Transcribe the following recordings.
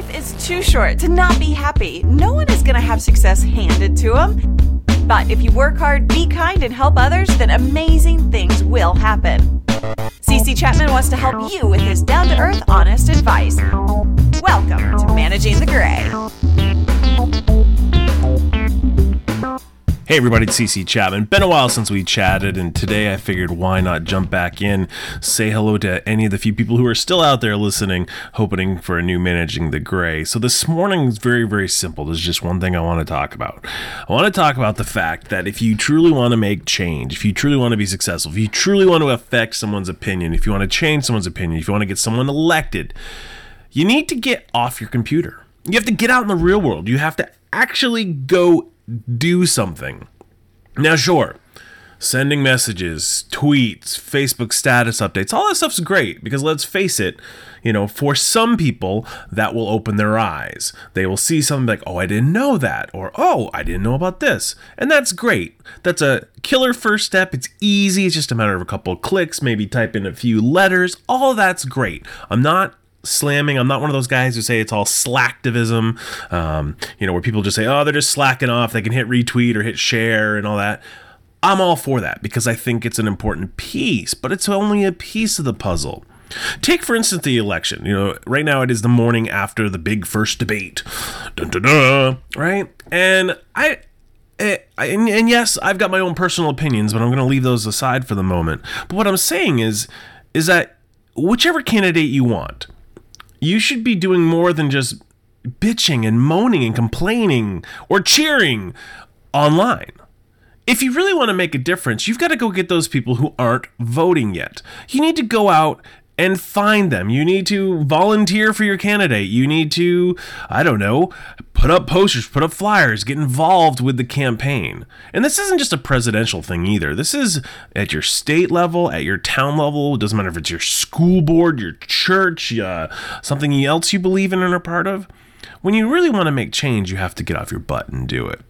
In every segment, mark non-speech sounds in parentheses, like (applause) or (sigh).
Life is too short to not be happy. No one is going to have success handed to them. But if you work hard, be kind, and help others, then amazing things will happen. CC Chapman wants to help you with his down to earth, honest advice. Welcome to Managing the Gray. Hey everybody, it's CC Chapman. Been a while since we chatted, and today I figured why not jump back in, say hello to any of the few people who are still out there listening, hoping for a new Managing the Gray. So this morning is very, very simple. There's just one thing I want to talk about. I want to talk about the fact that if you truly want to make change, if you truly want to be successful, if you truly want to affect someone's opinion, if you want to change someone's opinion, if you want to get someone elected, you need to get off your computer. You have to get out in the real world. You have to actually go do something. Now, sure, sending messages, tweets, Facebook status updates, all that stuff's great because let's face it, you know, for some people, that will open their eyes. They will see something like, oh, I didn't know that, or oh, I didn't know about this. And that's great. That's a killer first step. It's easy. It's just a matter of a couple of clicks, maybe type in a few letters. All that's great. I'm not slamming. I'm not one of those guys who say it's all slacktivism, um, you know, where people just say, oh, they're just slacking off. They can hit retweet or hit share and all that. I'm all for that because I think it's an important piece, but it's only a piece of the puzzle. Take, for instance, the election. You know, right now it is the morning after the big first debate. Dun, dun, dun, right? And I, eh, and, and yes, I've got my own personal opinions, but I'm going to leave those aside for the moment. But what I'm saying is, is that whichever candidate you want, you should be doing more than just bitching and moaning and complaining or cheering online. If you really want to make a difference, you've got to go get those people who aren't voting yet. You need to go out and find them. You need to volunteer for your candidate. You need to, I don't know, put up posters, put up flyers, get involved with the campaign. And this isn't just a presidential thing either. This is at your state level, at your town level. It doesn't matter if it's your school board, your church, uh, something else you believe in and are part of. When you really want to make change, you have to get off your butt and do it.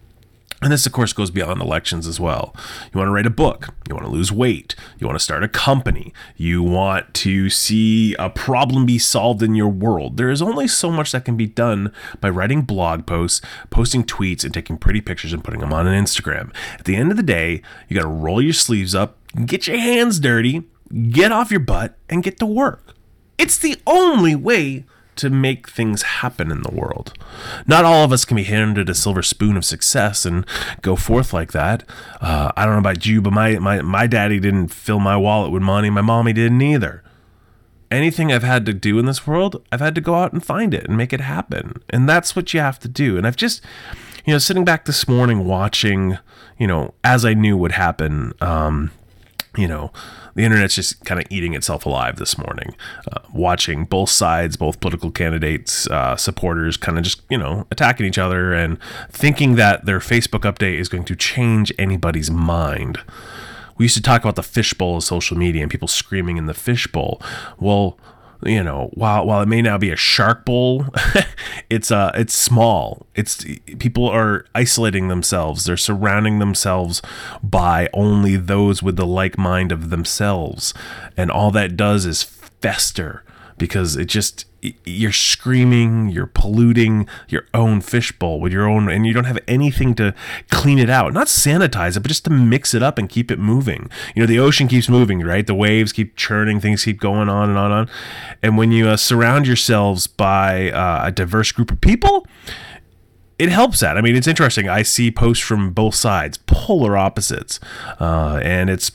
And this, of course, goes beyond elections as well. You want to write a book. You want to lose weight. You want to start a company. You want to see a problem be solved in your world. There is only so much that can be done by writing blog posts, posting tweets, and taking pretty pictures and putting them on an Instagram. At the end of the day, you got to roll your sleeves up, get your hands dirty, get off your butt, and get to work. It's the only way to make things happen in the world. Not all of us can be handed a silver spoon of success and go forth like that. Uh, I don't know about you, but my, my, my daddy didn't fill my wallet with money. My mommy didn't either. Anything I've had to do in this world, I've had to go out and find it and make it happen. And that's what you have to do. And I've just, you know, sitting back this morning watching, you know, as I knew would happen, um, you know, the internet's just kind of eating itself alive this morning, uh, watching both sides, both political candidates, uh, supporters, kind of just you know attacking each other and thinking that their Facebook update is going to change anybody's mind. We used to talk about the fishbowl of social media and people screaming in the fishbowl. Well, you know, while while it may now be a shark bowl, (laughs) it's uh it's small. It's people are isolating themselves. They're surrounding themselves by only those with the like mind of themselves. And all that does is fester because it just you're screaming, you're polluting your own fishbowl with your own, and you don't have anything to clean it out. Not sanitize it, but just to mix it up and keep it moving. You know, the ocean keeps moving, right? The waves keep churning, things keep going on and on and on. And when you uh, surround yourselves by uh, a diverse group of people, it helps that. I mean, it's interesting. I see posts from both sides, polar opposites, uh, and it's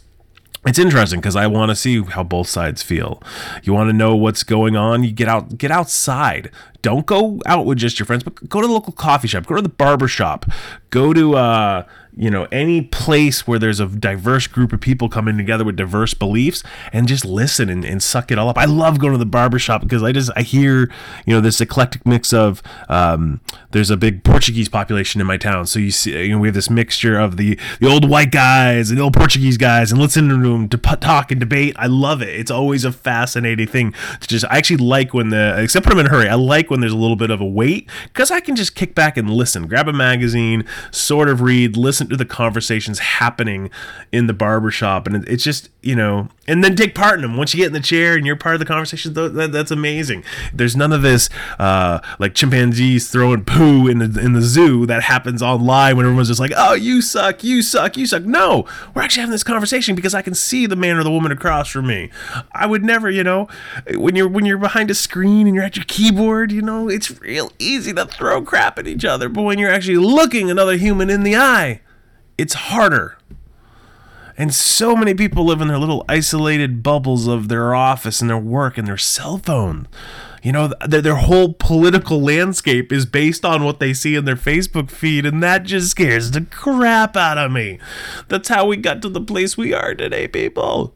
it's interesting because I want to see how both sides feel. You want to know what's going on. You get out, get outside. Don't go out with just your friends, but go to the local coffee shop. Go to the barber shop. Go to uh, you know any place where there's a diverse group of people coming together with diverse beliefs and just listen and, and suck it all up. I love going to the barbershop because i just i hear you know this eclectic mix of um, there's a big portuguese population in my town. So you see you know we have this mixture of the the old white guys and the old portuguese guys and listen to them to talk and debate. I love it. It's always a fascinating thing to just i actually like when the except when i'm in a hurry i like when there's a little bit of a wait because i can just kick back and listen grab a magazine sort of read listen listen to the conversations happening in the barbershop and it's just you know, and then take part in them. Once you get in the chair and you're part of the conversation, that, that's amazing. There's none of this uh, like chimpanzees throwing poo in the in the zoo that happens online when everyone's just like, "Oh, you suck, you suck, you suck." No, we're actually having this conversation because I can see the man or the woman across from me. I would never, you know, when you're when you're behind a screen and you're at your keyboard, you know, it's real easy to throw crap at each other. But when you're actually looking another human in the eye, it's harder. And so many people live in their little isolated bubbles of their office and their work and their cell phone. You know, their, their whole political landscape is based on what they see in their Facebook feed, and that just scares the crap out of me. That's how we got to the place we are today, people.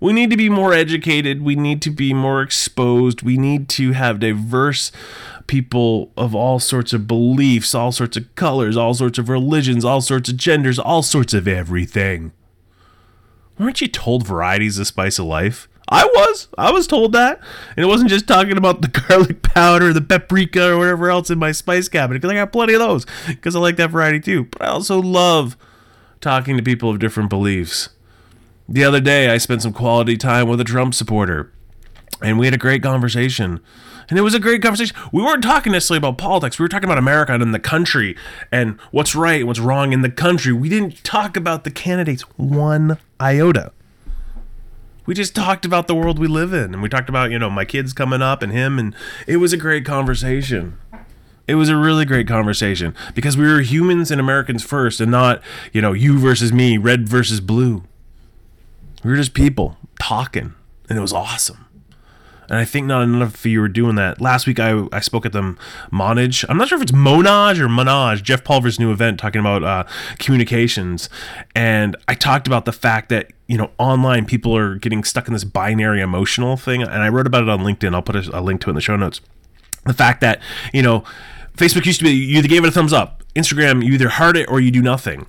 We need to be more educated. We need to be more exposed. We need to have diverse people of all sorts of beliefs, all sorts of colors, all sorts of religions, all sorts of genders, all sorts of everything. Weren't you told variety's the spice of life? I was. I was told that. And it wasn't just talking about the (laughs) garlic powder, the paprika, or whatever else in my spice cabinet, because I got plenty of those, because I like that variety too. But I also love talking to people of different beliefs. The other day, I spent some quality time with a Trump supporter, and we had a great conversation. And it was a great conversation. We weren't talking necessarily about politics. We were talking about America and the country and what's right what's wrong in the country. We didn't talk about the candidates one iota. We just talked about the world we live in. And we talked about, you know, my kids coming up and him. And it was a great conversation. It was a really great conversation because we were humans and Americans first and not, you know, you versus me, red versus blue. We were just people talking. And it was awesome and I think not enough of you were doing that. Last week I, I spoke at the Monage. I'm not sure if it's Monage or Monage, Jeff Pulver's new event talking about uh, communications, and I talked about the fact that you know online people are getting stuck in this binary emotional thing, and I wrote about it on LinkedIn. I'll put a, a link to it in the show notes. The fact that you know Facebook used to be you either gave it a thumbs up, Instagram you either heart it or you do nothing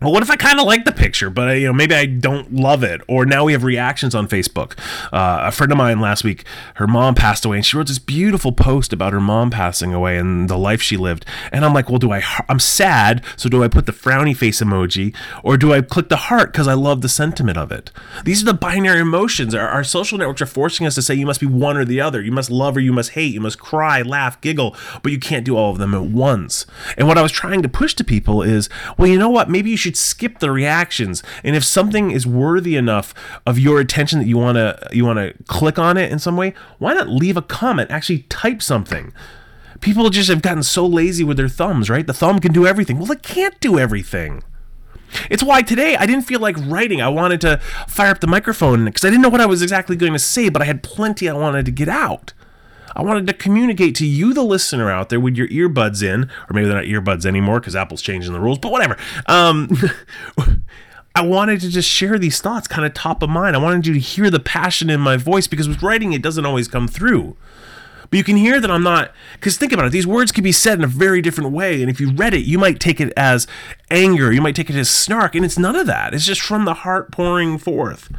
well, what if I kind of like the picture, but you know maybe I don't love it? Or now we have reactions on Facebook. Uh, a friend of mine last week, her mom passed away, and she wrote this beautiful post about her mom passing away and the life she lived. And I'm like, well, do I? I'm sad, so do I put the frowny face emoji, or do I click the heart because I love the sentiment of it? These are the binary emotions. Our, our social networks are forcing us to say you must be one or the other. You must love or you must hate. You must cry, laugh, giggle, but you can't do all of them at once. And what I was trying to push to people is, well, you know what? Maybe you should should skip the reactions. And if something is worthy enough of your attention that you want to you want to click on it in some way, why not leave a comment? Actually type something. People just have gotten so lazy with their thumbs, right? The thumb can do everything. Well, it can't do everything. It's why today I didn't feel like writing. I wanted to fire up the microphone because I didn't know what I was exactly going to say, but I had plenty I wanted to get out. I wanted to communicate to you, the listener out there, with your earbuds in, or maybe they're not earbuds anymore because Apple's changing the rules, but whatever. Um, (laughs) I wanted to just share these thoughts kind of top of mind. I wanted you to hear the passion in my voice because with writing, it doesn't always come through. But you can hear that I'm not, because think about it, these words can be said in a very different way. And if you read it, you might take it as anger, you might take it as snark, and it's none of that. It's just from the heart pouring forth.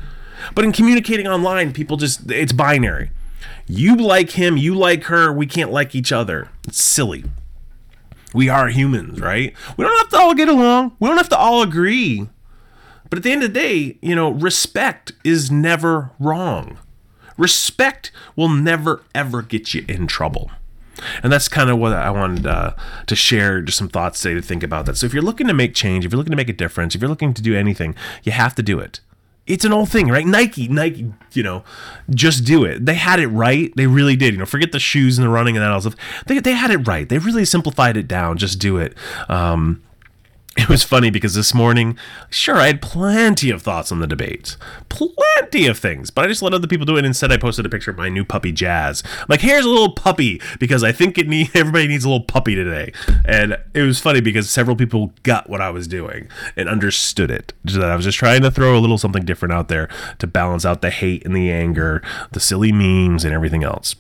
But in communicating online, people just, it's binary. You like him, you like her, we can't like each other. It's silly. We are humans, right? We don't have to all get along. We don't have to all agree. But at the end of the day, you know, respect is never wrong. Respect will never, ever get you in trouble. And that's kind of what I wanted uh, to share, just some thoughts today to think about that. So if you're looking to make change, if you're looking to make a difference, if you're looking to do anything, you have to do it it's an old thing, right? Nike, Nike, you know, just do it. They had it right. They really did. You know, forget the shoes and the running and that all stuff. They, they had it right. They really simplified it down. Just do it. Um, (laughs) it was funny because this morning, sure, I had plenty of thoughts on the debates, plenty of things, but I just let other people do it. Instead, I posted a picture of my new puppy Jazz. I'm like, here's a little puppy because I think it need (laughs) everybody needs a little puppy today. And it was funny because several people got what I was doing and understood it. That I was just trying to throw a little something different out there to balance out the hate and the anger, the silly memes, and everything else.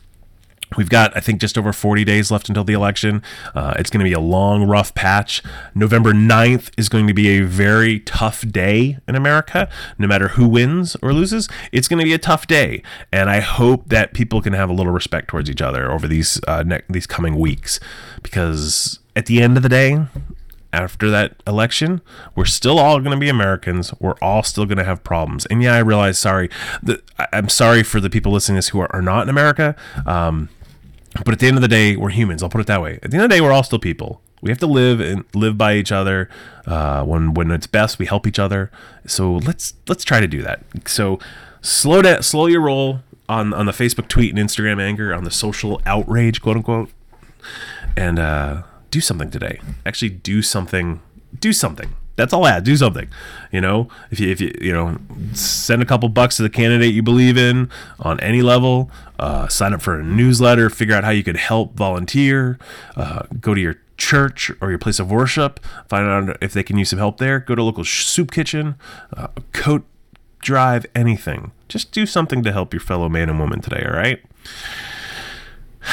We've got, I think, just over 40 days left until the election. Uh, it's going to be a long, rough patch. November 9th is going to be a very tough day in America. No matter who wins or loses, it's going to be a tough day. And I hope that people can have a little respect towards each other over these uh, ne- these coming weeks, because at the end of the day, after that election, we're still all going to be Americans. We're all still going to have problems. And yeah, I realize, sorry, that I'm sorry for the people listening to this who are, are not in America. Um, but at the end of the day, we're humans. I'll put it that way. At the end of the day, we're all still people. We have to live and live by each other. Uh, when when it's best, we help each other. So let's let's try to do that. So slow down, slow your roll on on the Facebook tweet and Instagram anger, on the social outrage, quote unquote, and uh, do something today. Actually, do something. Do something. That's all I have. Do something. You know, if you if you you know, send a couple bucks to the candidate you believe in on any level. Uh, sign up for a newsletter. Figure out how you could help volunteer. Uh, go to your church or your place of worship. Find out if they can use some help there. Go to local soup kitchen, uh, coat drive, anything. Just do something to help your fellow man and woman today. All right.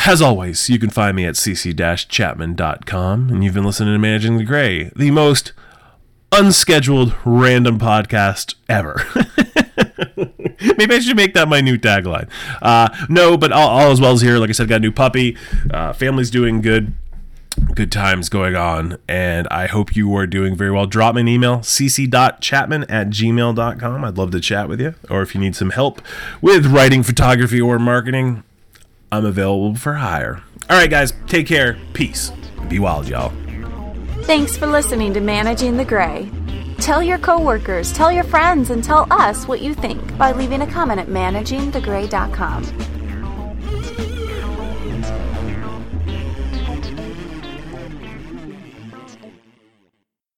As always, you can find me at cc-chapman.com, and you've been listening to Managing the Gray, the most unscheduled random podcast ever. (laughs) Maybe I should make that my new tagline. Uh, no, but all, all as well as here. Like I said, got a new puppy. Uh, family's doing good. Good times going on, and I hope you are doing very well. Drop me an email, cc.chapman at gmail.com. I'd love to chat with you. Or if you need some help with writing, photography, or marketing, I'm available for hire. All right, guys, take care. Peace. Be wild, y'all. Thanks for listening to Managing the Gray. Tell your coworkers, tell your friends, and tell us what you think by leaving a comment at managingthegray.com.